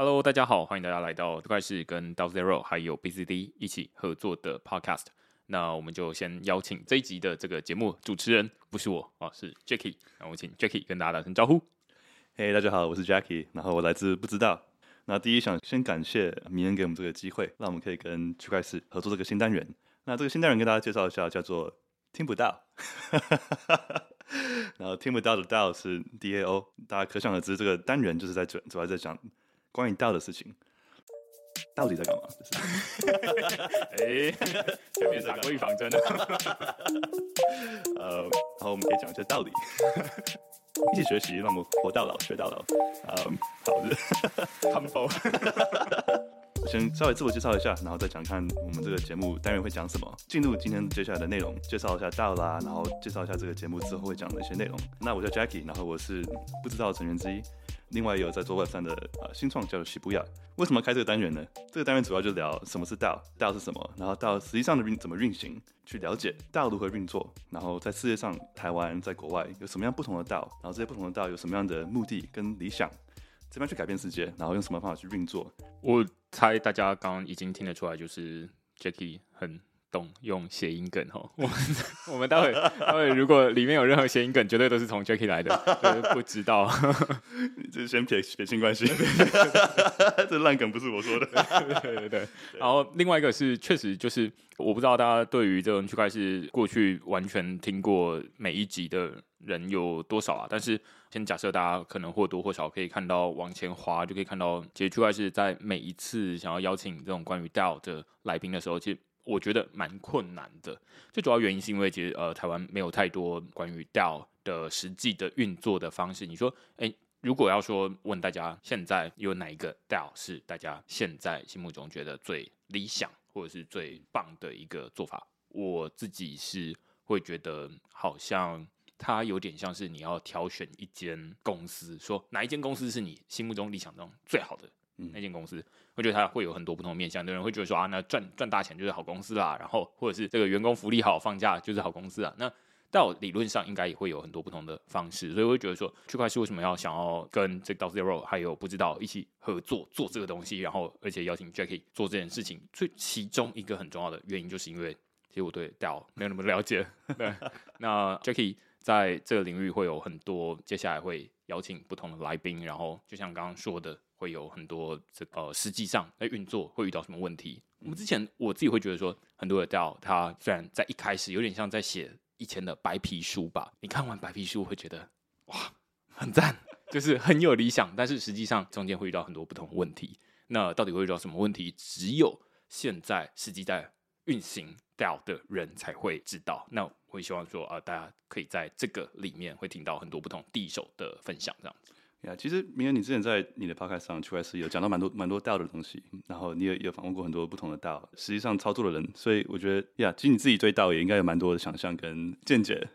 Hello，大家好，欢迎大家来到区块势跟 DAO Zero 还有 BCD 一起合作的 Podcast。那我们就先邀请这一集的这个节目主持人，不是我啊，是 Jacky。那我请 Jacky 跟大家打声招呼。，hey, 大家好，我是 Jacky，然后我来自不知道。那第一想先感谢明恩给我们这个机会，让我们可以跟区块势合作这个新单元。那这个新单元跟大家介绍一下，叫做听不到。然后听不到的 DAO 是 DAO，大家可想而知，这个单元就是在主主要在讲关于 DAO 的事情。到底在干嘛？哎，前面打过预防针。呃，然后我们可以讲一些道理，一起学习，让我们活到老学到老。嗯，好的。Humble。先稍微自我介绍一下，然后再讲看我们这个节目单元会讲什么。进入今天接下来的内容，介绍一下 DAO 啦，然后介绍一下这个节目之后会讲的一些内容。那我叫 Jacky，然后我是不知道的成员之一。另外也有在做 Web 三的呃新创叫做 Shibuya。为什么开这个单元呢？这个单元主要就聊什么是 DAO，DAO 是什么，然后 DAO 实际上的运怎么运行，去了解 DAO 如何运作，然后在世界上台湾在国外有什么样不同的 DAO，然后这些不同的 DAO 有什么样的目的跟理想，怎么样去改变世界，然后用什么方法去运作。我猜大家刚刚已经听得出来，就是 Jacky 很。懂用谐音梗哈，我 们我们待会待会如果里面有任何谐音梗，绝对都是从 Jacky 来的，就是不知道，这是先撇撇清关系，这烂梗不是我说的，对对对，对。然后另外一个是确实就是我不知道大家对于这种区块是过去完全听过每一集的人有多少啊？但是先假设大家可能或多或少可以看到往前滑就可以看到，其实区块是在每一次想要邀请这种关于 DAO 的来宾的时候，其实。我觉得蛮困难的，最主要原因是因为其实呃台湾没有太多关于 DAO 的实际的运作的方式。你说，诶，如果要说问大家现在有哪一个 DAO 是大家现在心目中觉得最理想或者是最棒的一个做法，我自己是会觉得好像它有点像是你要挑选一间公司，说哪一间公司是你心目中理想中最好的。那间公司，我觉得它会有很多不同的面向。有人会觉得说啊，那赚赚大钱就是好公司啦，然后或者是这个员工福利好，放假就是好公司啊。那到理论上应该也会有很多不同的方式，所以我会觉得说，区块势为什么要想要跟这个 DAO Zero 还有不知道一起合作做这个东西，然后而且邀请 Jackie 做这件事情，最其中一个很重要的原因，就是因为其实我对 DAO 没有那么了解。对，那 Jackie 在这个领域会有很多，接下来会邀请不同的来宾，然后就像刚刚说的。会有很多这呃，实际上在运作会遇到什么问题？我们之前我自己会觉得说，很多的 DAO 它虽然在一开始有点像在写以前的白皮书吧，你看完白皮书会觉得哇，很赞，就是很有理想，但是实际上中间会遇到很多不同问题。那到底会遇到什么问题？只有现在实际在运行 DAO 的人才会知道。那我也希望说啊、呃，大家可以在这个里面会听到很多不同第一手的分享，这样子。呀，其实明恩，你之前在你的 podcast 上，区块势有讲到蛮多蛮多 DAO 的东西，然后你也有访问过很多不同的 DAO，实际上操作的人，所以我觉得呀，其实你自己对 DAO 也应该有蛮多的想象跟见解，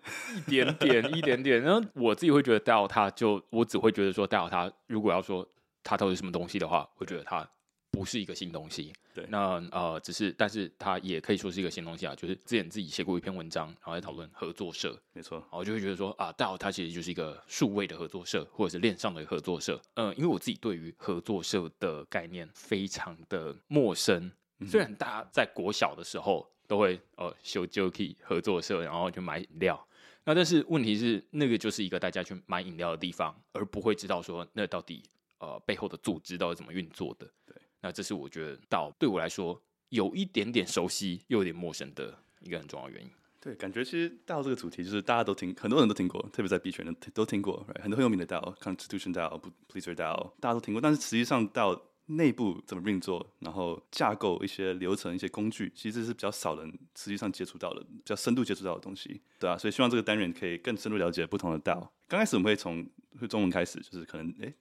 一点点，一点点。然后我自己会觉得 DAO 它就，我只会觉得说 DAO 它，如果要说它到底什么东西的话，我觉得它。不是一个新东西，对，那呃，只是，但是它也可以说是一个新东西啊。就是之前自己写过一篇文章，然后在讨论合作社，没错，然后就会觉得说啊，DAO 它其实就是一个数位的合作社，或者是链上的合作社。嗯、呃，因为我自己对于合作社的概念非常的陌生，嗯、虽然大家在国小的时候都会呃修 Jokey 合作社，然后去买饮料，那但是问题是，那个就是一个大家去买饮料的地方，而不会知道说那到底呃背后的组织到底怎么运作的，对。那这是我觉得 DAO 对我来说有一点点熟悉又有点陌生的一个很重要原因。对，感觉其实 DAO 这个主题就是大家都听，很多人都听过，特别在币圈的都听过，right? 很多很有名的 DAO，Constitution DAO、Pleasure DAO，大家都听过。但是实际上 DAO 内部怎么运作，然后架构一些流程、一些工具，其实是比较少人实际上接触到的，比较深度接触到的东西，对啊，所以希望这个单元可以更深入了解不同的 DAO。刚开始我们会从中文开始，就是可能诶。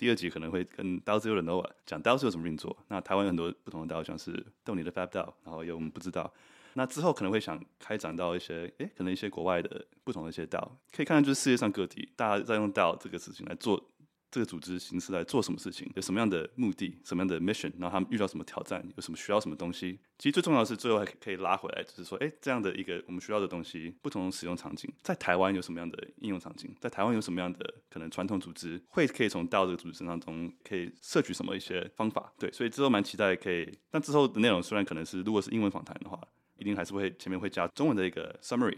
第二集可能会跟刀子有关的 Noah 讲刀子有什么运作。那台湾有很多不同的刀像是豆泥的 Fab DAO，然后有我们不知道。那之后可能会想开展到一些，诶，可能一些国外的不同的一些刀可以看看就是世界上各地大家在用刀这个事情来做这个组织形式来做什么事情，有什么样的目的，什么样的 mission，然后他们遇到什么挑战，有什么需要什么东西。其实最重要的是最后还可以拉回来，就是说，哎，这样的一个我们需要的东西，不同的使用场景，在台湾有什么样的应用场景？在台湾有什么样的可能传统组织会可以从到这个组织身上中可以摄取什么一些方法？对，所以之后蛮期待可以，但之后的内容虽然可能是如果是英文访谈的话，一定还是会前面会加中文的一个 summary。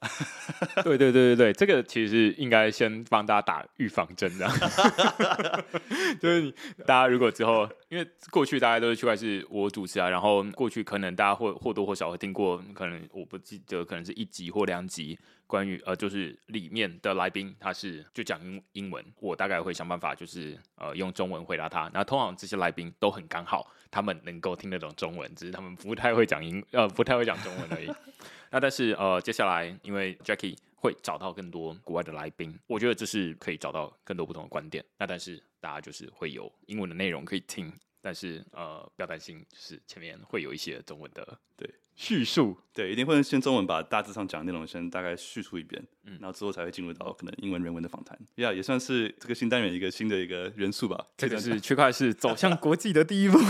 对对对对对，这个其实应该先帮大家打预防针的，就是大家如果之后，因为过去大家都是区块是我主持啊，然后过去可能大家或或多或少会听过，可能我不记得可能是一集或两集关于呃，就是里面的来宾他是就讲英英文，我大概会想办法就是呃用中文回答他，那通常这些来宾都很刚好，他们能够听得懂中文，只是他们不太会讲英呃不太会讲中文而已。那但是呃，接下来因为 Jackie 会找到更多国外的来宾，我觉得这是可以找到更多不同的观点。那但是大家就是会有英文的内容可以听，但是呃不要担心，就是前面会有一些中文的对叙述，对，一定会先中文把大致上讲的内容先大概叙述一遍，嗯，然后之后才会进入到可能英文原文的访谈。呀、yeah，也算是这个新单元一个新的一个元素吧。这就是区块是走向国际的第一步。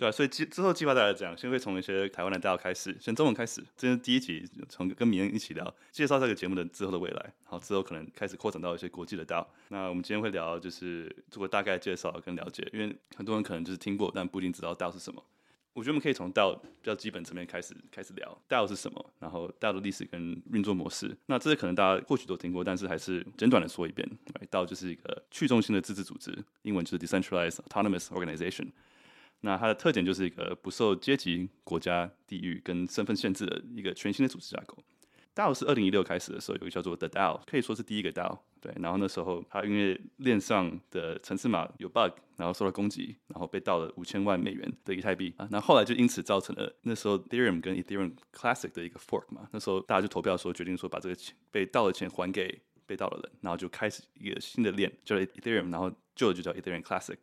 对，所以之之后计划大概这样，先会从一些台湾的 DAO 开始，先中文开始。这是第一集，从跟明恩一起聊，介绍这个节目的之后的未来。然后之后可能开始扩展到一些国际的 DAO。那我们今天会聊，就是做个大概介绍跟了解，因为很多人可能就是听过，但不一定知道 DAO 是什么。我觉得我们可以从 DAO 比较基本层面开始开始聊 DAO 是什么，然后 DAO 的历史跟运作模式。那这些可能大家或许都听过，但是还是简短的说一遍。DAO 就是一个去中心的自治组织，英文就是 Decentralized Autonomous Organization。那它的特点就是一个不受阶级、国家、地域跟身份限制的一个全新的组织架构。DAO 是二零一六开始的时候，有个叫做 The DAO，可以说是第一个 DAO。对，然后那时候它因为链上的程式码有 bug，然后受到攻击，然后被盗了五千万美元的以太币啊。那后来就因此造成了那时候 Ethereum 跟 Ethereum Classic 的一个 fork 嘛。那时候大家就投票说，决定说把这个钱被盗的钱还给被盗的人，然后就开始一个新的链，叫 Ethereum，然后旧的就叫 Ethereum Classic。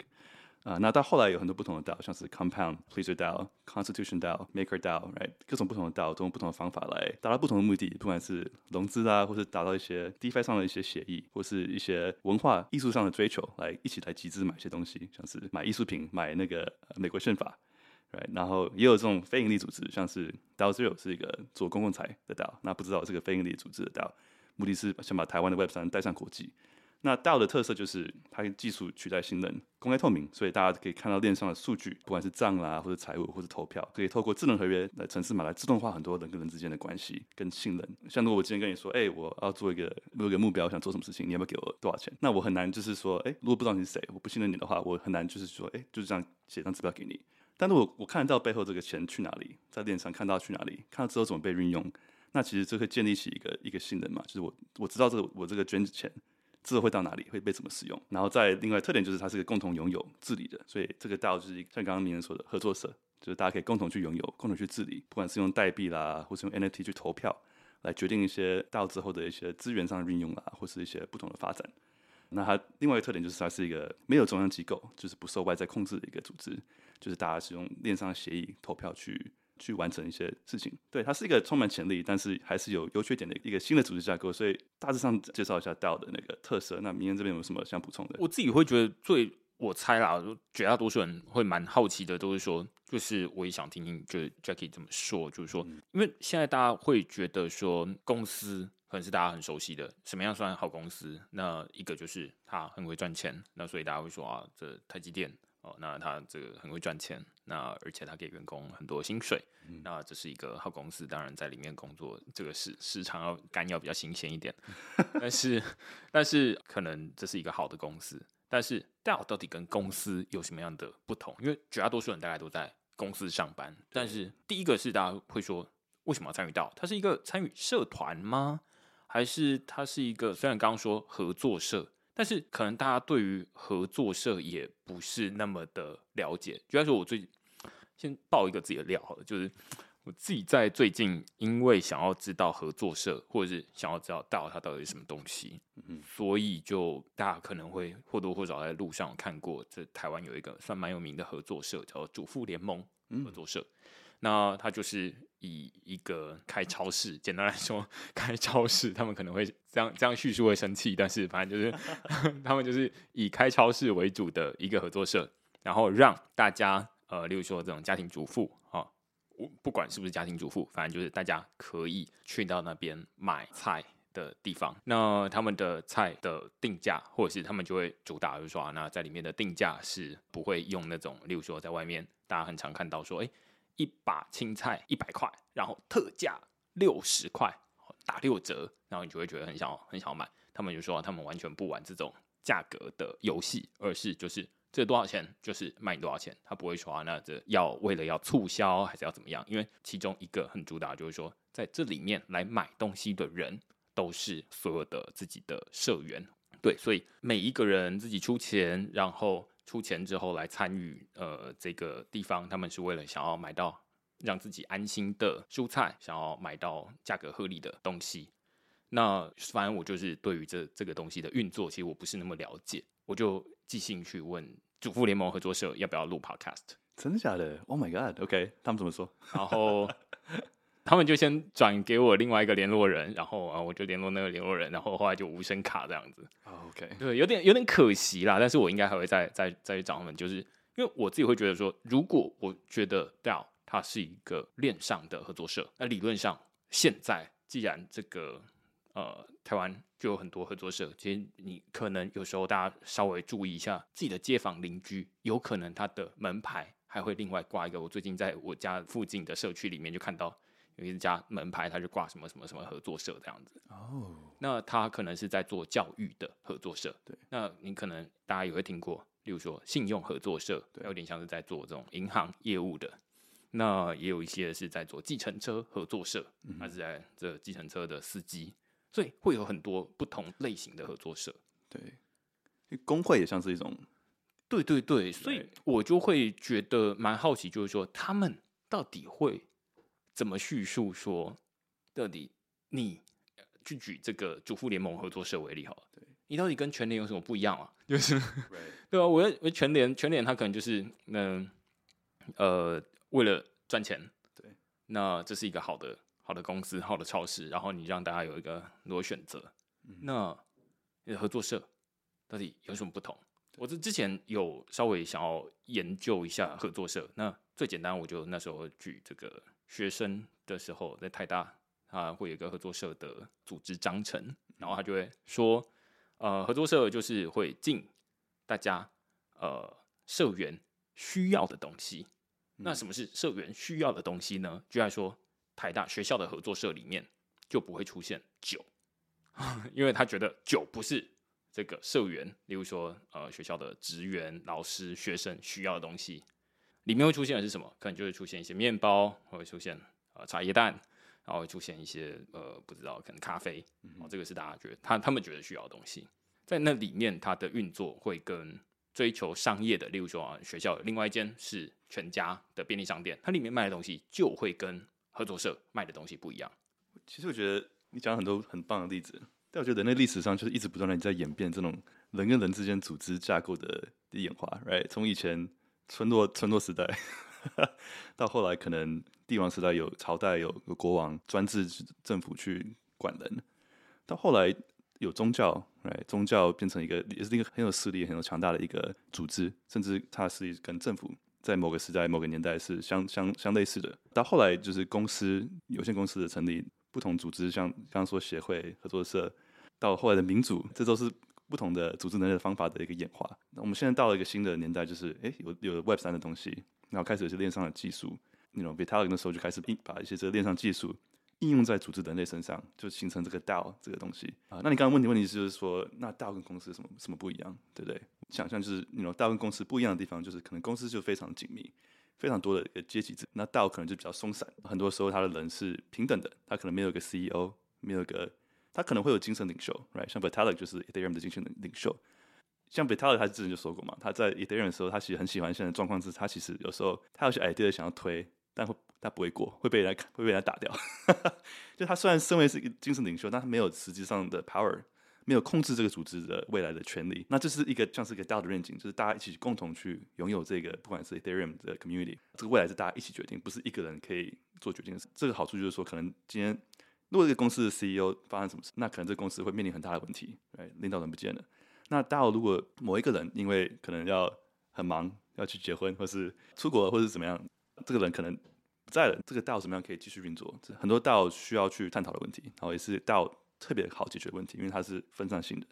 啊、那到后来有很多不同的 DAO，像是 Compound、Pleasr DAO、Constitution DAO、Maker DAO，right？各种不同的 DAO 都用不同的方法来达到不同的目的，不管是融资啊，或是达到一些 DeFi 上的一些协议，或是一些文化艺术上的追求，来一起来集资买一些东西，像是买艺术品、买那个美国宪法，right？然后也有这种非营利组织，像是 DAO Zero 是一个做公共财的 DAO，那不知道这个非营利组织的 DAO，目的是想把台湾的 Web 三带上国际。那 DAO 的特色就是它技术取代信任，公开透明，所以大家可以看到链上的数据，不管是账啦，或者财务，或者投票，可以透过智能合约的程式码来自动化很多人跟人之间的关系跟信任。像如果我今天跟你说，哎、我要做一个有个目标，我想做什么事情，你要不要给我多少钱？那我很难就是说，哎、如果不知道你是谁，我不信任你的话，我很难就是说，哎、就是这样写张支票给你。但是我我看得到背后这个钱去哪里，在链上看到去哪里，看到之后怎么被运用，那其实这会建立起一个一个信任嘛，就是我我知道这个我这个捐钱。之后会到哪里，会被怎么使用？然后再另外特点就是它是个共同拥有治理的，所以这个 DAO 就是像刚刚明人说的合作社，就是大家可以共同去拥有、共同去治理，不管是用代币啦，或是用 NFT 去投票来决定一些 DAO 之后的一些资源上的运用啦，或是一些不同的发展。那它另外一个特点就是它是一个没有中央机构，就是不受外在控制的一个组织，就是大家使用链上协议投票去。去完成一些事情，对，它是一个充满潜力，但是还是有优缺点的一个新的组织架构。所以大致上介绍一下 DAO 的那个特色。那明天这边有什么想补充的？我自己会觉得最，我猜啦，绝大多数人会蛮好奇的，都是说，就是我也想听听，就是 Jackie 怎么说，就是说，嗯，因为现在大家会觉得说，公司可能是大家很熟悉的，什么样算好公司？那一个就是它很会赚钱，那所以大家会说啊，这台积电。哦，那他这个很会赚钱，那而且他给员工很多薪水，嗯，那这是一个好公司。当然，在里面工作，这个时时常要肝要比较新鲜一点。但是，但是可能这是一个好的公司。但是，DAO 到底跟公司有什么样的不同？因为绝大多数人大概都在公司上班。但是，第一个是大家会说，为什么要参与 DAO？它是一个参与社团吗？还是它是一个虽然刚刚说合作社？但是可能大家对于合作社也不是那么的了解。就来说，我最近先爆一个自己的料好了，就是我自己在最近因为想要知道合作社，或者是想要知道 DAO 它到底是什么东西，嗯，所以就大家可能会或多或少在路上看过，这台湾有一个算蛮有名的合作社，叫主妇联盟合作社。那他就是以一个开超市，简单来说，开超市，他们可能会这样这样叙述会生气，但是反正就是 他们就是以开超市为主的一个合作社，然后让大家呃，例如说这种家庭主妇啊，我不管是不是家庭主妇，反正就是大家可以去到那边买菜的地方。那他们的菜的定价，或者是他们就会主打就是说啊，那在里面的定价是不会用那种，例如说在外面大家很常看到说，哎。一把青菜一百块，然后特价六十块，打六折，然后你就会觉得很想很想买。他们就说他们完全不玩这种价格的游戏，而是就是这多少钱就是卖你多少钱，他不会说，那这要为了要促销还是要怎么样？因为其中一个很主打就是说，在这里面来买东西的人都是所有的自己的社员，对，所以每一个人自己出钱，然后。出钱之后来参与，呃，这个地方他们是为了想要买到让自己安心的蔬菜，想要买到价格合理的东西。那反正我就是对于这这个东西的运作，其实我不是那么了解，我就寄信去问主妇联盟合作社要不要录 Podcast。真的假的？Oh my God！OK，okay，他们怎么说？然后。他们就先转给我另外一个联络人，然后啊，我就联络那个联络人，然后后来就无声卡这样子。OK，对，有点有点可惜啦，但是我应该还会再再再去找他们，就是因为我自己会觉得说，如果我觉得 DAO 它是一个链上的合作社，那理论上现在既然这个呃台湾就有很多合作社，其实你可能有时候大家稍微注意一下自己的街坊邻居，有可能他的门牌还会另外挂一个。我最近在我家附近的社区里面就看到。有一家门牌，他就挂什么什么什么合作社这样子。哦，那他可能是在做教育的合作社。对，那你可能大家也会听过，例如说信用合作社，对，有点像是在做这种银行业务的。那也有一些是在做计程车合作社，还是在这计程车的司机，所以会有很多不同类型的合作社。对，工会也像是一种。对对对，所以我就会觉得蛮好奇，就是说他们到底会。怎么叙述说？到底你去举这个主妇联盟合作社为例好了，对，你到底跟全联有什么不一样啊？就是. 对啊，我我全联全联他可能就是那呃为了赚钱，对，那这是一个好的好的公司好的超市，然后你让大家有一个很多选择，嗯、那合作社到底有什么不同？我这之前有稍微想要研究一下合作社，那最简单我就那时候举这个。学生的时候在台大，啊会有一个合作社的组织章程，然后他就会说，呃，合作社就是会进大家呃社员需要的东西。那什么是社员需要的东西呢？就来说，台大学校的合作社里面就不会出现酒，因为他觉得酒不是这个社员，例如说呃学校的职员、老师、学生需要的东西。里面会出现的是什么？可能就会出现一些面包，会出现呃茶叶蛋，然后会出现一些呃不知道可能咖啡，嗯、哦，这个是大家觉得他他们觉得需要的东西，在那里面它的运作会跟追求商业的，例如说啊学校有另外一间是全家的便利商店，它里面卖的东西就会跟合作社卖的东西不一样。其实我觉得你讲很多很棒的例子，但我觉得人类历史上就是一直不断的在演变这种人跟人之间组织架构的演化，right？从以前。村落村落时代，到后来可能帝王时代有朝代有有国王专制政府去管人，到后来有宗教，哎，宗教变成一个也是一个很有势力、很有强大的一个组织，甚至它是跟政府在某个时代、某个年代是相相相类似的。到后来就是公司有限公司的成立，不同组织像刚刚说协会、合作社，到后来的民主，这都是。不同的组织能力的方法的一个演化。那我们现在到了一个新的年代，就是诶，有有 Web 三的东西，然后开始有些链上的技术。那种 Vitalik 的时候就开始把一些这个链上技术应用在组织人类身上，就形成这个 DAO 这个东西啊。那你刚刚问题问题就是说，那 DAO 跟公司什么什么不一样，对不对？想象就是那种 DAO 跟公司不一样的地方，就是可能公司就非常紧密，非常多的一个阶级制，那 DAO 可能就比较松散，很多时候他的人是平等的，他可能没有一个 CEO，没有一个。他可能会有精神领袖，right？像 Vitalik 就是 Ethereum 的精神领领袖。像 Vitalik 他之前就说过嘛，他在 Ethereum 的时候，他其实很喜欢现在状况是，他其实有时候他有些 idea 想要推，但会他不会过，会被人 会被人家打掉。就他虽然身为是一精神领袖，但他没有实际上的 power，没有控制这个组织的未来的权利。那这是一个像是一个大的愿景，就是大家一起共同去拥有这个，不管是 Ethereum 的 community，这个未来是大家一起决定，不是一个人可以做决定的。这个好处就是说，可能今天如果这个公司的 CEO 发生什么事，那可能这个公司会面临很大的问题，哎，领导人不见了。那到如果某一个人因为可能要很忙，要去结婚，或是出国，或是怎么样，这个人可能不在了，这个 DAO 怎么样可以继续运作？这很多 DAO 需要去探讨的问题，然后也是 DAO 特别好解决问题，因为它是分散性的。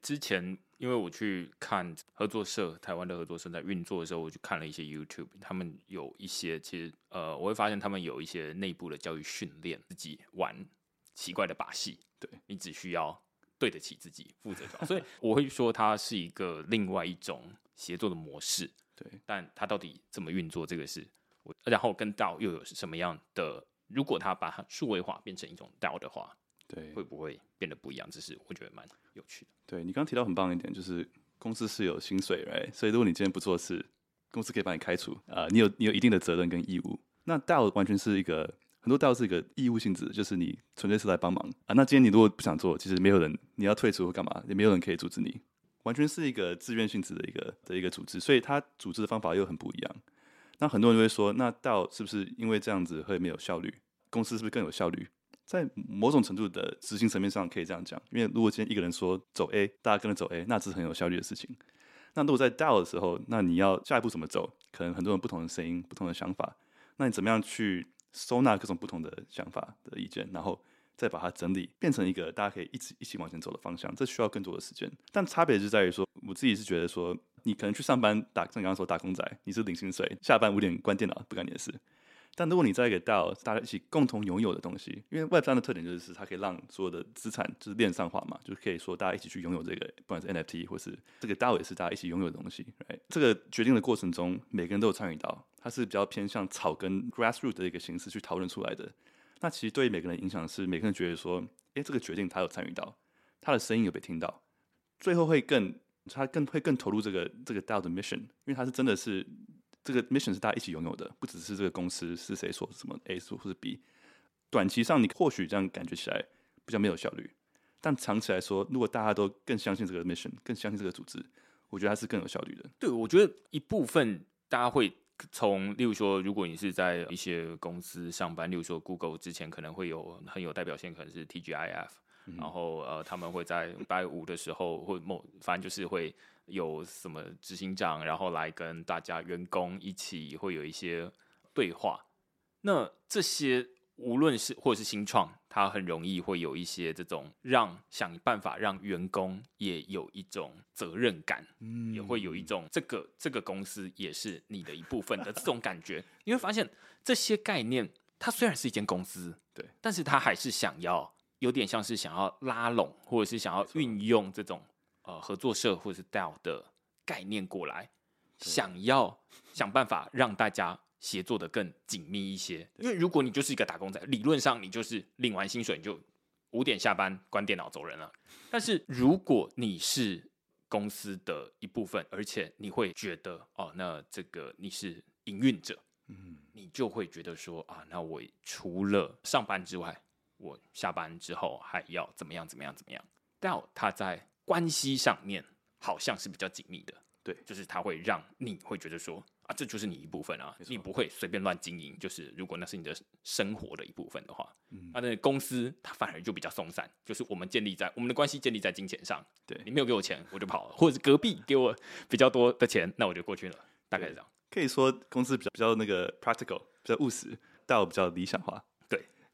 之前因为我去看合作社，台湾的合作社在运作的时候，我就看了一些 YouTube，他们有一些其实呃，我会发现他们有一些内部的教育训练，自己玩奇怪的把戏，对，你只需要对得起自己，负责就好。所以我会说它是一个另外一种协作的模式，对，但它到底怎么运作，这个是我，然后跟 DAO 又有什么样的？如果它把它数位化变成一种 DAO 的话。对，会不会变得不一样？这是我觉得蛮有趣的。对，你刚刚提到很棒的一点，就是公司是有薪水，right? 所以如果你今天不做事，公司可以把你开除啊、呃。你有你有一定的责任跟义务。那 DAO 完全是一个很多 DAO 是一个义务性质，就是你纯粹是来帮忙啊。那今天你如果不想做，其实没有人你要退出或干嘛，也没有人可以阻止你。完全是一个自愿性质的一个的一个组织，所以它组织的方法又很不一样。那很多人就会说，那 DAO 是不是因为这样子会没有效率？公司是不是更有效率？在某种程度的执行层面上，可以这样讲，因为如果今天一个人说走 A，大家跟着走 A，那是很有效率的事情。那如果在 DAO 的时候，那你要下一步怎么走？可能很多人不同的声音、不同的想法，那你怎么样去收纳各种不同的想法的意见，然后再把它整理，变成一个大家可以一起一起往前走的方向？这需要更多的时间。但差别就在于说，我自己是觉得说，你可能去上班打，像刚刚说打工仔，你是领薪水，下班五点关电脑，不干你的事。但如果你在一个 DAO，大家一起共同拥有的东西，因为 Web 三的特点就是它可以让所有的资产就是链上化嘛，就是可以说大家一起去拥有这个，不管是 NFT 或是这个 DAO 也是大家一起拥有的东西。哎这个决定的过程中，每个人都有参与到，它是比较偏向草根 grassroot 的一个形式去讨论出来的。那其实对于每个人的影响是，每个人觉得说，诶，这个决定他有参与到，他的声音有被听到，最后会更他更会更投入这个这个 DAO 的 mission，因为他是真的是。这个 mission 是大家一起拥有的，不只是这个公司是谁说什么 A 说或者 B。短期上你或许这样感觉起来比较没有效率，但长期来说，如果大家都更相信这个 mission，更相信这个组织，我觉得它是更有效率的。对，我觉得一部分大家会从，例如说，如果你是在一些公司上班，例如说 Google 之前可能会有很有代表性，可能是 TGIF，然后呃，他们会在礼拜五的时候或某反正就是会。有什么执行长，然后来跟大家员工一起会有一些对话。那这些无论是或者是新创，它很容易会有一些这种让想办法让员工也有一种责任感，嗯，也会有一种这个这个公司也是你的一部分的这种感觉。你会发现这些概念，它虽然是一间公司，对，但是它还是想要有点像是想要拉拢，或者是想要运用这种。呃，合作社或者是 DAO 的概念过来，想要想办法让大家协作的更紧密一些。因为如果你就是一个打工仔，理论上你就是领完薪水你就五点下班关电脑走人了。但是如果你是公司的一部分，而且你会觉得哦，那这个你是营运者，嗯，你就会觉得说啊，那我除了上班之外，我下班之后还要怎么样怎么样怎么样？DAO 它在关系上面好像是比较紧密的，对，就是他会让你会觉得说啊，这就是你一部分啊，你不会随便乱经营。就是如果那是你的生活的一部分的话，嗯，那公司它反而就比较松散，就是我们建立在我们的关系建立在金钱上，对，你没有给我钱我就跑了，或者是隔壁给我比较多的钱，那我就过去了，大概是这样。可以说公司比较比较那个 practical，比较务实，但我比较理想化。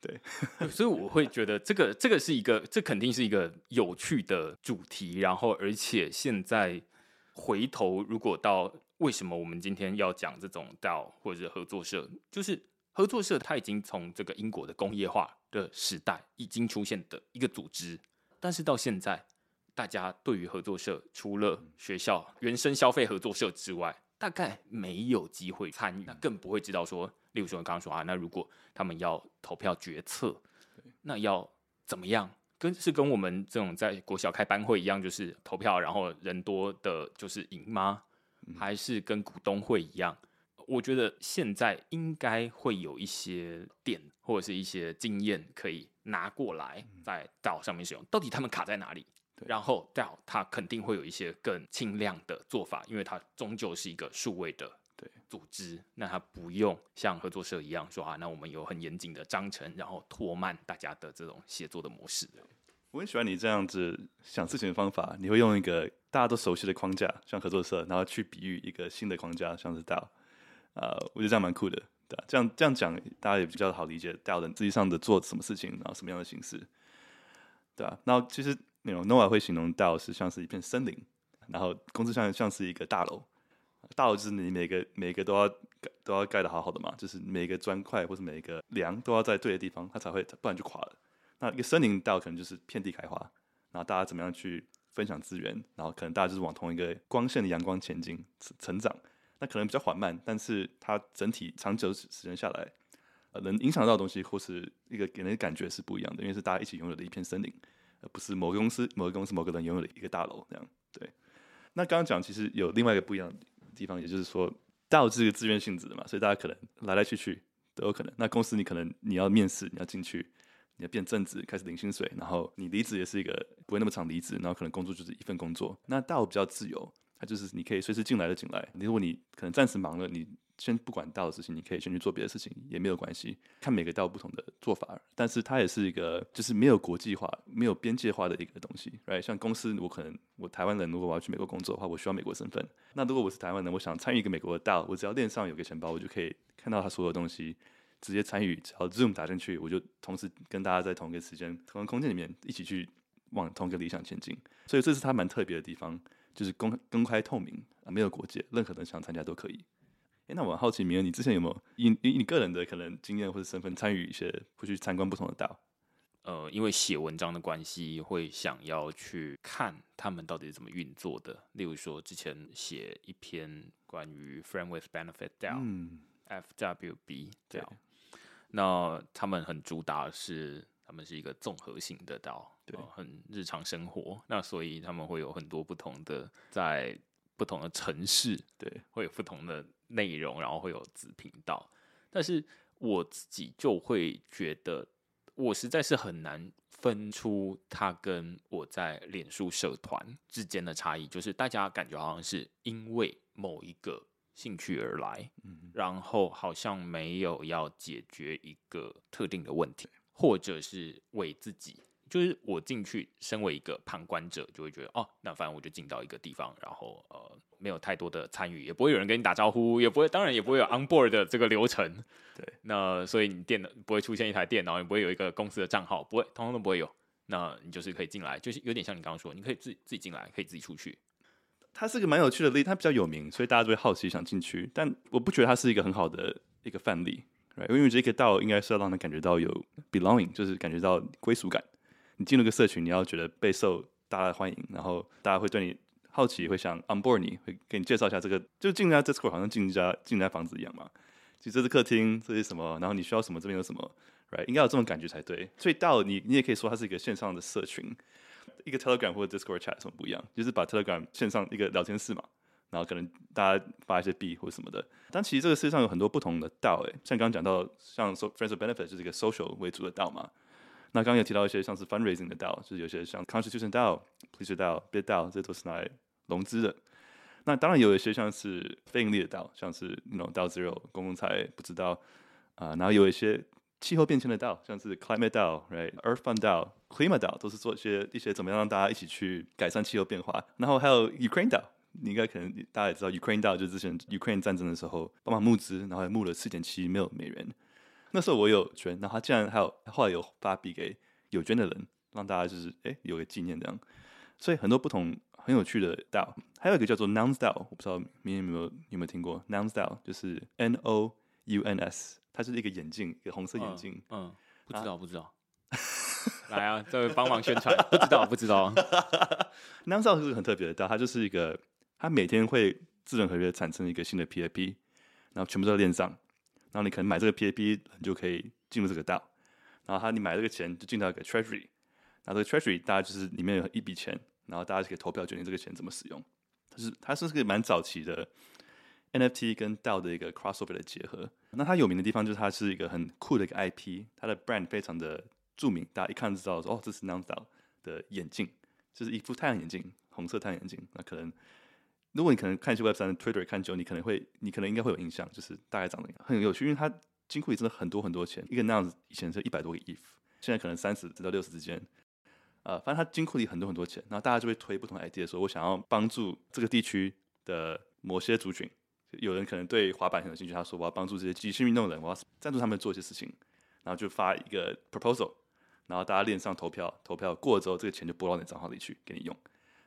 对，所以我会觉得这个这个是一个，这肯定是一个有趣的主题。然后，而且现在回头，如果到为什么我们今天要讲这种 DAO 或者是合作社，就是合作社它已经从这个英国的工业化的时代已经出现的一个组织，但是到现在，大家对于合作社除了学校原生消费合作社之外，大概没有机会参与，那更不会知道说。例如说，刚刚说啊，那如果他们要投票决策，那要怎么样？跟是跟我们这种在国小开班会一样，就是投票，然后人多的就是赢吗？还是跟股东会一样？我觉得现在应该会有一些点或者是一些经验可以拿过来在 DAO 上面使用。到底他们卡在哪里？然后 DAO 它肯定会有一些更轻量的做法，因为它终究是一个数位的对。组织，那它不用像合作社一样说啊，那我们有很严谨的章程，然后拖慢大家的这种协作的模式。我很喜欢你这样子想事情的方法，你会用一个大家都熟悉的框架，像合作社，然后去比喻一个新的框架，像是 DAO，呃，我觉得这样蛮酷的，对，这样这样讲大家也比较好理解 DAO 的实际上的做什么事情，然后什么样的形式，对啊，然后其实那种 Noah 会形容 DAO 是像是一片森林，然后公司像像是一个大楼，大楼就是你每个每个都要都要盖得好好的嘛，就是每个砖块或是每一个梁都要在对的地方，它才会，不然就垮了。那一个森林道可能就是遍地开花，然后大家怎么样去分享资源，然后可能大家就是往同一个光线的阳光前进成长。那可能比较缓慢，但是它整体长久时间下来，呃，能影响到的东西或是一个给人的感觉是不一样的，因为是大家一起拥有的一片森林，不是某个公司、某个公司、某个人拥有的一个大楼这样。对。那刚刚讲其实有另外一个不一样的地方，也就是说 DAO 是一个自愿性质的嘛，所以大家可能来来去去都有可能。那公司你可能你要面试，你要进去。你要变正职，开始领薪水，然后你离职也是一个不会那么长离职，然后可能工作就是一份工作。那 DAO 比较自由，它就是你可以随时进来的进来。如果你可能暂时忙了，你先不管道的事情，你可以先去做别的事情，也没有关系。看每个道不同的做法，但是它也是一个就是没有国际化、没有边界化的一个东西，right？像公司，我可能我台湾人，如果我要去美国工作的话，我需要美国身份。那如果我是台湾人，我想参与一个美国的道我只要链上有个钱包，我就可以看到它所有东西。直接参与，只要 Zoom 打进去，我就同时跟大家在同一个时间、同一个空间里面一起去往同一个理想前进。所以这是它蛮特别的地方，就是公公开透明啊，没有国界，任何人想参加都可以。诶，那我好奇，明恩，你之前有没有以以你个人的可能经验或者身份参与一些，会去参观不同的 DAO？呃，因为写文章的关系，会想要去看他们到底是怎么运作的。例如说，之前写一篇关于 Friend with Benefit DAO，嗯，FWB 这样。那他们很主打是，他们是一个综合性的 DAO，对，很日常生活。那所以他们会有很多不同的，在不同的城市，对，会有不同的内容，然后会有子频道。但是我自己就会觉得，我实在是很难分出它跟我在脸书社团之间的差异，就是大家感觉好像是因为某一个。兴趣而来，然后好像没有要解决一个特定的问题，或者是为自己，就是我进去身为一个旁观者，就会觉得哦，那反正我就进到一个地方，然后呃，没有太多的参与，也不会有人跟你打招呼，也不会，当然也不会有 on board 的这个流程，对，那所以你电脑不会出现一台电脑，也不会有一个公司的账号，不会，通通都不会有，那你就是可以进来，就是有点像你刚刚说，你可以自己自己进来，可以自己出去。它是个蛮有趣的例，它比较有名，所以大家都会好奇想进去。但我不觉得它是一个很好的一个范例，right? 因为这个 DAO 应该是要让人感觉到有 belonging，就是感觉到归属感。你进入个社群，你要觉得备受大家的欢迎，然后大家会对你好奇，会想 onboard 你，会给你介绍一下这个，就进家 Discord 好像进一家进家房子一样嘛。其实这是客厅，这是什么？然后你需要什么？这边有什么？right？应该有这种感觉才对。所以 DAO 你你也可以说它是一个线上的社群。一个 Telegram 或者 Discord chat 什么不一样？就是把 Telegram 线上一个聊天室嘛，然后可能大家发一些币或者什么的。但其实这个世界上有很多不同的道哎，像刚刚讲到像 Friends of Benefit 就是一个 social 为主的道嘛。那刚刚有提到一些像是 fundraising 的 DAO，就是有些像 Constitution DAO、Pleasure DAO、BitDAO，这都是来融资的。那当然有一些像是非盈利的 DAO，像是那种 DAO Zero 公共财不知道啊、然后有一些。气候变迁的 DAO，像是 Climate DAO，right，Earth Fund DAO，Klima DAO，都是做一些一些怎么样让大家一起去改善气候变化。然后还有 Ukraine DAO，你应该可能大家也知道，Ukraine DAO 就是之前 Ukraine 战争的时候帮忙募资，然后还募了四点七 mil 美元。那时候我有捐，然后他竟然还有后来有发币给有捐的人，让大家就是哎有个纪念这样。所以很多不同很有趣的 DAO，还有一个叫做 Nouns DAO，我不知道你有没有你有没有听过 Nouns DAO，就是 N O U N S。它是一个眼镜，一个红色眼镜。嗯，嗯，不知道，啊、不知道。来啊，这位帮忙宣传。不知道，不知道。Nouns DAO 是很特别的 DAO，它就是一个，它每天会智能合约产生一个新的 PAP，然后全部都在链上，然后你可能买这个 PAP，你就可以进入这个 DAO，然后它你买这个钱就进到一个 Treasury，然后这个 Treasury 大家就是里面有一笔钱，然后大家就可以投票决定这个钱怎么使用。它是它是个蛮早期的。NFT 跟 DAO 的一个 crossover 的结合，那它有名的地方就是它是一个很酷的一个 IP，它的 brand 非常的著名，大家一看就知道说哦，这是 Nouns DAO 的眼镜，就是一副太阳眼镜，红色太阳眼镜。那可能如果你可能看一些 Web 三的 Twitter 看久，你可能会你可能应该会有印象，就是大概长得很有趣，因为它金库里真的很多很多钱，一个那样子以前是一百多个 ETH，现在可能三十直到六十之间。呃，反正它金库里很多很多钱，然后大家就会推不同 idea，说我想要帮助这个地区的某些族群。有人可能对滑板很有兴趣，他说我要帮助这些极限运动人，我要赞助他们做一些事情，然后就发一个 proposal，然后大家链上投票，投票过了之后，这个钱就拨到你账号里去给你用，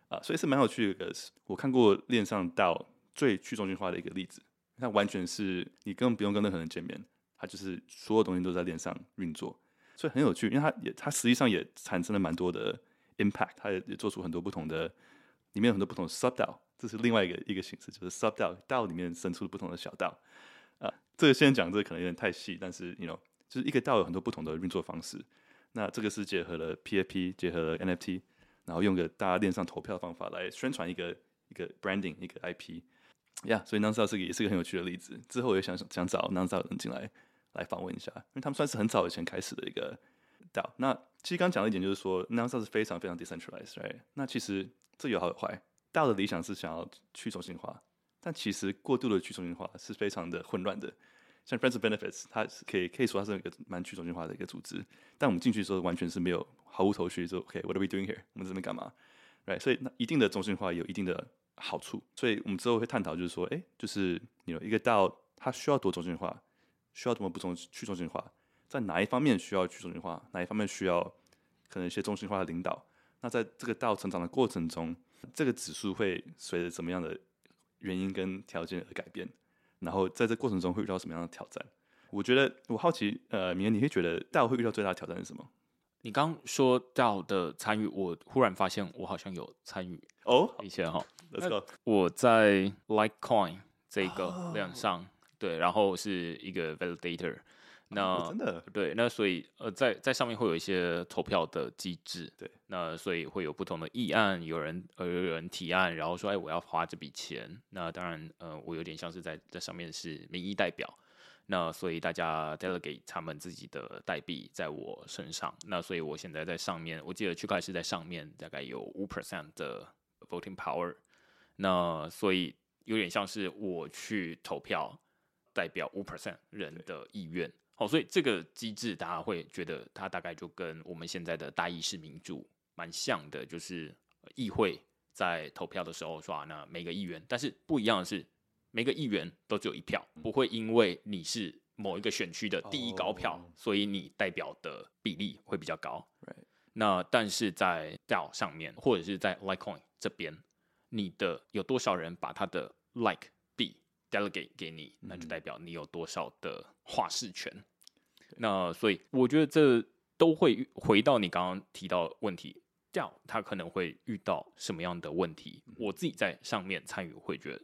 啊、所以是蛮有趣的一个，我看过链上到最去中心化的一个例子，它完全是你根本不用跟任何人见面，它就是所有东西都在链上运作，所以很有趣，因为它也它实际上也产生了蛮多的 impact，它也也做出很多不同的，里面有很多不同的 sub DAO。这是另外一个一个形式，就是 sub DAO，DAO 里面生出了不同的小道。啊，这个先讲，这个可能有点太细，但是，you know，就是一个道有很多不同的运作方式。那这个是结合了 PFP，结合了 NFT，然后用个大家链上投票的方法来宣传一个一个 branding，一个 IP。呀，所以 Nonstyle 是个也是个很有趣的例子。之后我也想想找 Nonstyle 人进来来访问一下，因为他们算是很早以前开始的一个 DAO。那其实刚讲了一点，就是说 Nonstyle 是非常非常 decentralized，right？那其实这有好有坏。大的理想是想要去中心化，但其实过度的去中心化是非常的混乱的。像 Friends of Benefits，它是可以可以说它是一个蛮去中心化的一个组织，但我们进去的时候完全是没有毫无头绪，就 OK，What are we doing here？我们这边干嘛？Right？所以那一定的中心化有一定的好处，所以我们之后会探讨，就是说，哎，就是有一个道它需要多中心化，需要多么不中去中心化，在哪一方面需要去中心化，哪一方面需要可能一些中心化的领导？那在这个道成长的过程中。这个指数会随着什么样的原因跟条件而改变？然后在这过程中会遇到什么样的挑战？我觉得我好奇，呃，明恩，你会觉得 DAO 会遇到最大的挑战是什么？你刚说 DAO 的参与，我忽然发现我好像有参与哦。以前哈，Let's go。我在 Litecoin 这个链上，哦，对，然后是一个 validator。那、哦、真的。对，那所以呃，在在上面会有一些投票的机制，对，那所以会有不同的议案，有人呃有人提案，然后说哎我要花这笔钱，那当然呃我有点像是在在上面是民意代表，那所以大家 delegate 他们自己的代币在我身上，那所以我现在在上面，我记得区块是在上面大概有五 percent 的 voting power，那所以有点像是我去投票，代表五 percent 人的意愿。好，所以这个机制大家会觉得它大概就跟我们现在的大议士民主蛮像的，就是议会在投票的时候说啊，那每个议员，但是不一样的是，每个议员都只有一票，不会因为你是某一个选区的第一高票，所以你代表的比例会比较高。那但是在 DAO 上面，或者是在 Litecoin 这边，你的有多少人把他的 Like delegate 给你，那就代表你有多少的话事权。嗯、那所以我觉得这都会回到你刚刚提到的问题这样他可能会遇到什么样的问题？嗯、我自己在上面参与会觉得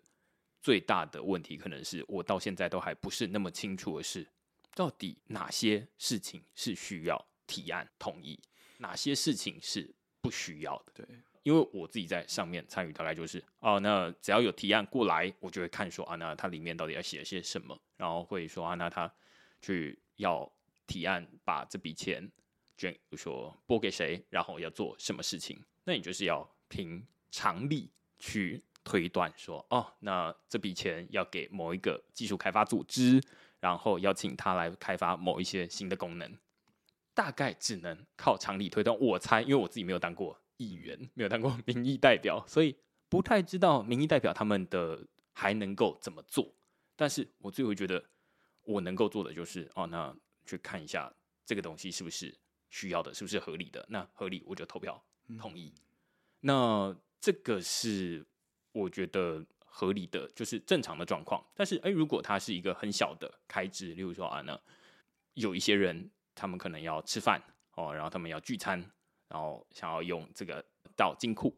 最大的问题，可能是我到现在都还不是那么清楚的是，到底哪些事情是需要提案同意，哪些事情是不需要的。对。因为我自己在上面参与，大概就是哦，那只要有提案过来，我就会看说啊，那它里面到底要写些什么，然后会说啊，那他去要提案把这笔钱捐，比如说拨给谁，然后要做什么事情，那你就是要凭常理去推断说，哦，那这笔钱要给某一个技术开发组织，然后邀请他来开发某一些新的功能，大概只能靠常理推断。我猜，因为我自己没有当过。议员 没有当过民意代表，所以不太知道民意代表他们的还能够怎么做。但是我最后觉得我能够做的就是哦，那去看一下这个东西是不是需要的，是不是合理的。那合理我就投票同意。嗯、那这个是我觉得合理的，就是正常的状况。但是诶，如果它是一个很小的开支，例如说啊，那有一些人他们可能要吃饭哦，然后他们要聚餐。然后想要用这个到金库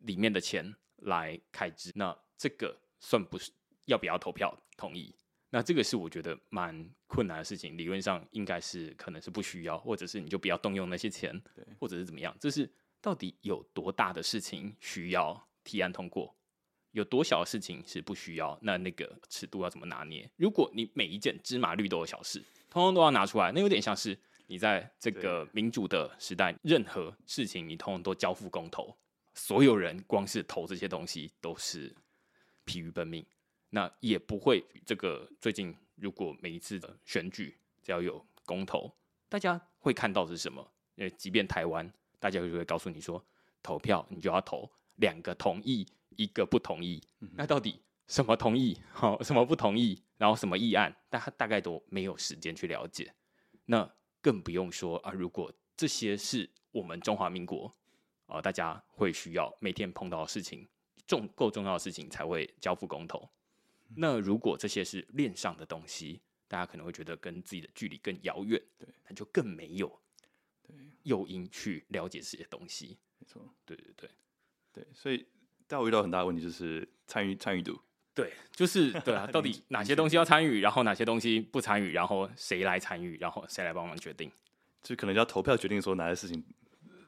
里面的钱来开支，那这个算不是要不要投票同意？那这个是我觉得蛮困难的事情。理论上应该是可能是不需要，或者是你就不要动用那些钱，或者是怎么样？这是到底有多大的事情需要提案通过？有多小的事情是不需要？那那个尺度要怎么拿捏？如果你每一件芝麻绿豆的小事，通通都要拿出来，那有点像是。你在这个民主的时代，任何事情你通通都交付公投，所有人光是投这些东西都是疲于奔命，那也不会这个最近如果每一次的选举只要有公投，大家会看到的是什么？因为即便台湾，大家就会告诉你说，投票你就要投两个同意，一个不同意，那到底？什么同意？好，什么不同意？然后什么议案？大家大概都没有时间去了解。那更不用说啊，如果这些是我们中华民国啊，大家会需要每天碰到的事情，重够重要的事情才会交付公投。那如果这些是链上的东西，大家可能会觉得跟自己的距离更遥远，对，那就更没有对诱因去了解这些东西。没错，对对对对，所以大家遇到很大的问题就是参与参与度。对，就是对啊，到底哪些东西要参与，然后哪些东西不参与，然后谁来参与，然后谁来帮忙决定？就可能要投票决定说哪些事情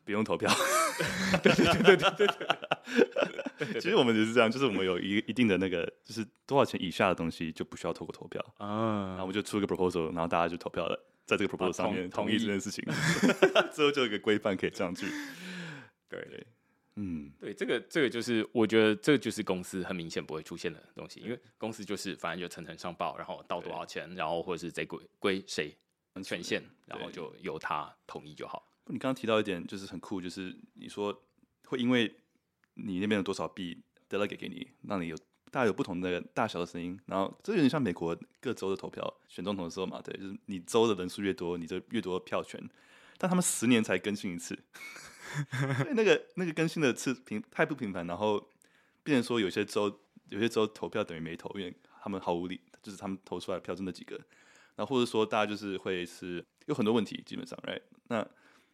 不用投票。对对对对对对。其实我们也是这样，就是我们有一一定的那个，就是多少钱以下的东西就不需要透过投票啊。然后我们就出一个 proposal，然后大家就投票了，在这个 proposal 上面同意这件事情，最后就有一个规范可以这样去。对对。嗯，对，这个这个就是我觉得这个就是公司很明显不会出现的东西，因为公司就是反正就层层上报，然后到多少钱，然后或者是谁归归谁权限，然后就由他同意就好。你刚刚提到一点就是很酷，就是你说会因为你那边有多少币 delegate 给你，让你有大家有不同的大小的声音，然后这有点像美国各州的投票选总统的时候嘛，对，就是你州的人数越多，你就越多的票权，但他们十年才更新一次。所以那个那个更新的次频太不频繁，然后变成说有些州有些州投票等于没投，因为他们毫无理，就是他们投出来的票就那几个，然后或者说大家就是会是有很多问题，基本上，right？那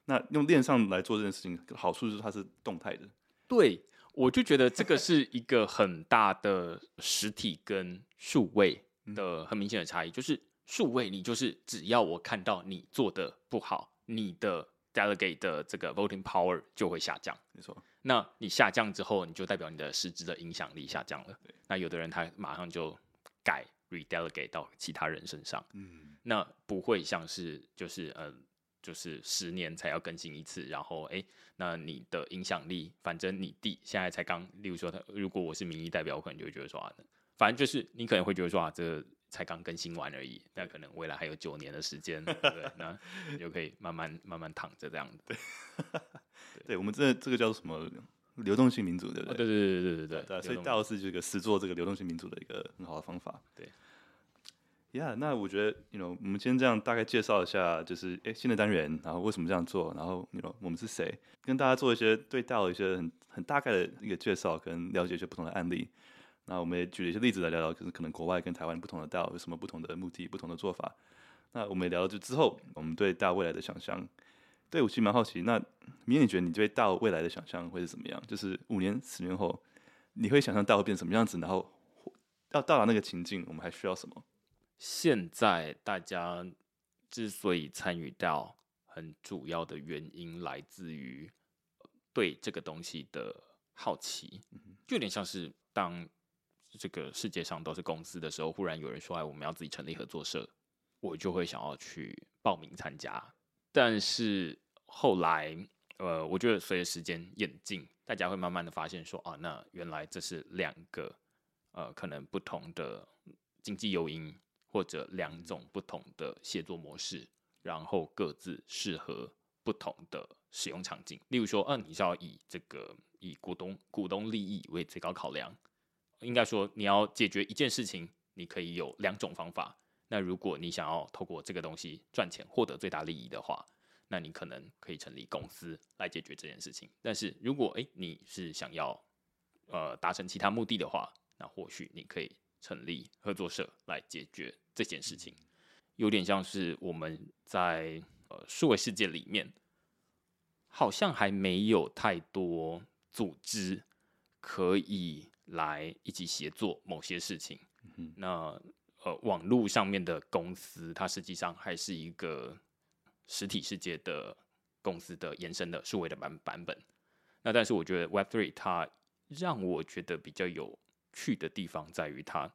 那用链上来做这件事情，好处就是它是动态的。对，我就觉得这个是一个很大的实体跟数位的很明显的差异，就是数位你就是只要我看到你做的不好，你的。Delegate 的这个 voting power 就会下降，没错。那你下降之后，你就代表你的实质的影响力下降了。对。那有的人他马上就改 redelegate 到其他人身上，嗯。那不会像是就是呃，就是十年才要更新一次，然后哎，那你的影响力，反正你弟现在才刚，例如说他，如果我是民意代表，我可能就会觉得说啊，反正就是你可能会觉得说啊，这个。才刚更新完而已，那可能未来还有九年的时间，对，那你就可以慢慢慢慢躺着这样子。对，对，我们这这个叫做什么流动性民主，对不对？对对对对对对对。所以 DAO 是这个实做这个流动性民主的一个很好的方法。对。Yeah，那我觉得，you know，我们今天这样大概介绍一下，就是哎新的单元，然后为什么这样做，然后 you know 我们是谁，跟大家做一些对 DAO 一些很很大概的一个介绍，跟了解一些不同的案例。那我们也举了一些例子来聊聊，就是可能国外跟台湾不同的 DAO 有什么不同的目的、不同的做法。那我们也聊了就之后，我们对 DAO 未来的想象。对，我其实蛮好奇，那明你觉得你对 DAO 未来的想象会是怎么样？就是五年、十年后，你会想象 DAO 会变成什么样子？然后要到达那个情境，我们还需要什么？现在大家之所以参与 DAO，很主要的原因来自于对这个东西的好奇，就有点像是当。这个世界上都是公司的时候，忽然有人说：“哎，我们要自己成立合作社。”我就会想要去报名参加。但是后来，呃，我觉得随着时间演进，大家会慢慢的发现说：“啊，那原来这是两个呃，可能不同的经济诱因，或者两种不同的协作模式，然后各自适合不同的使用场景。例如说，嗯、你是要以这个以股东股东利益为最高考量。”应该说，你要解决一件事情，你可以有两种方法。那如果你想要透过这个东西赚钱，获得最大利益的话，那你可能可以成立公司来解决这件事情。但是如果诶你是想要呃达成其他目的的话，那或许你可以成立合作社来解决这件事情。有点像是我们在呃数位世界里面，好像还没有太多组织可以。来一起协作某些事情，嗯、那呃，网络上面的公司，它实际上还是一个实体世界的公司的延伸的数位的版版本。那但是我觉得 Web Three 它让我觉得比较有趣的地方在于，它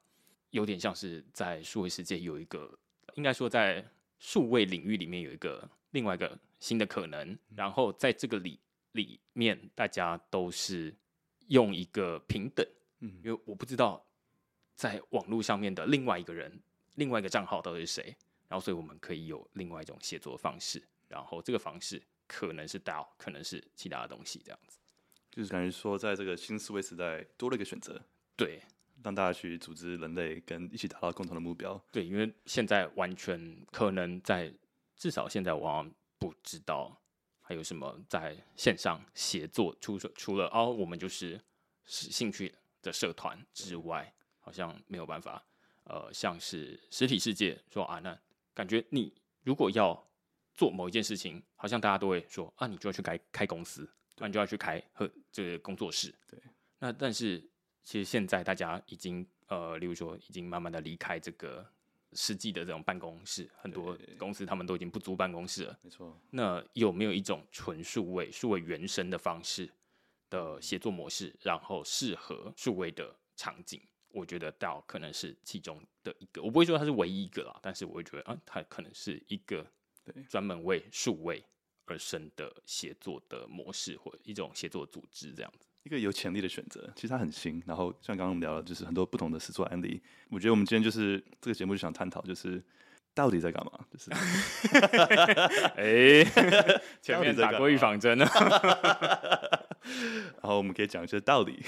有点像是在数位世界有一个，应该说在数位领域里面有一个另外一个新的可能，然后在这个里里面，大家都是用一个平等，嗯，因为我不知道在网络上面的另外一个人，另外一个账号到底是谁，然后所以我们可以有另外一种写作方式，然后这个方式可能是 DAO，可能是其他的东西，这样子，就是感觉说，在这个新思维时代多了一个选择，对，让大家去组织人类跟一起达到共同的目标，对，因为现在完全可能在。至少现在我不知道还有什么在线上协作，除除了哦，我们就是兴趣的社团之外，好像没有办法。呃，像是实体世界说啊，那感觉你如果要做某一件事情，好像大家都会说啊，你就要去开开公司，那你就要去开和这个工作室。对，那但是其实现在大家已经呃，例如说已经慢慢的离开这个。实际的这种办公室，很多公司他们都已经不租办公室了。没错。那有没有一种纯数位、数位原生的方式的协作模式，然后适合数位的场景？我觉得 DAO 可能是其中的一个。我不会说它是唯一一个啦，但是我会觉得啊，它可能是一个专门为数位而生的协作的模式，或一种协作组织这样子。一个有潜力的选择，其实它很新。然后像刚刚我们聊了，就是很多不同的实作案例。我觉得我们今天就是这个节目就想探讨，就是到底在干嘛？就是，哎，前面打过预防针了。然后我们可以讲一些道理，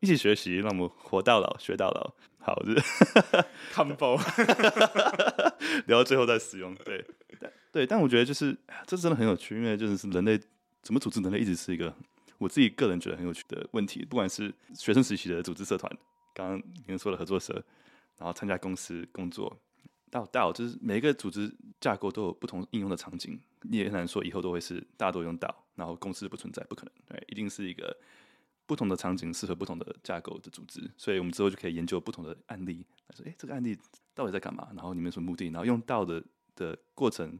一起学习，让我们活到老学到老。好，就是 combo，聊到最后再使用。对，对，但我觉得就是这真的很有趣，因为就是人类怎么组织人类，一直是一个。我自己个人觉得很有趣的问题，不管是学生时期的组织社团，刚刚您说的合作社，然后参加公司工作，到到就是每一个组织架构都有不同应用的场景，你也很难说以后都会是大家都用到，然后公司不存在，不可能，对，一定是一个不同的场景适合不同的架构的组织，所以我们之后就可以研究不同的案例，来说，诶，这个案例到底在干嘛？然后你们什么目的？然后用到的的过程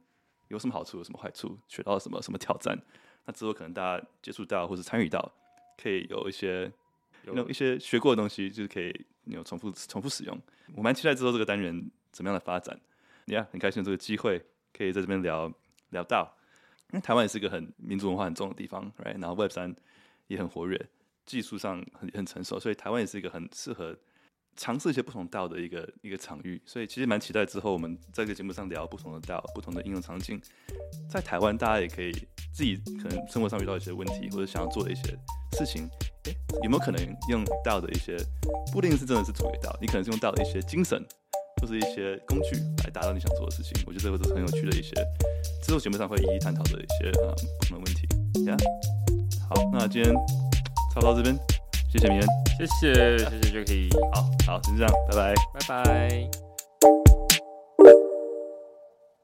有什么好处？有什么坏处？学到了什么？什么挑战？那之后可能大家接触到或者参与到，可以有一些有一些学过的东西，就是可以有重复重复使用。我蛮期待之后这个单元怎么样的发展。你看，很开心这个机会可以在这边聊聊到，因为台湾也是一个很民族文化很重的地方，right？然后 Web 三也很活跃，技术上很很成熟，所以台湾也是一个很适合。尝试一些不同道的一个一个场域，所以其实蛮期待之后我们在这个节目上聊不同的道、不同的应用场景。在台湾，大家也可以自己可能生活上遇到一些问题，或者想要做的一些事情，诶，有没有可能用到的一些，不一定是真的是做给 DAO，你可能是用到的一些精神，或是一些工具来达到你想做的事情。我觉得这个都是很有趣的一些，之后节目上会一一探讨的一些啊不同的问题。呀，好，那今天差不多到这边。谢谢明恩，谢谢谢谢 Jacky，好好，先这样，拜拜，拜拜。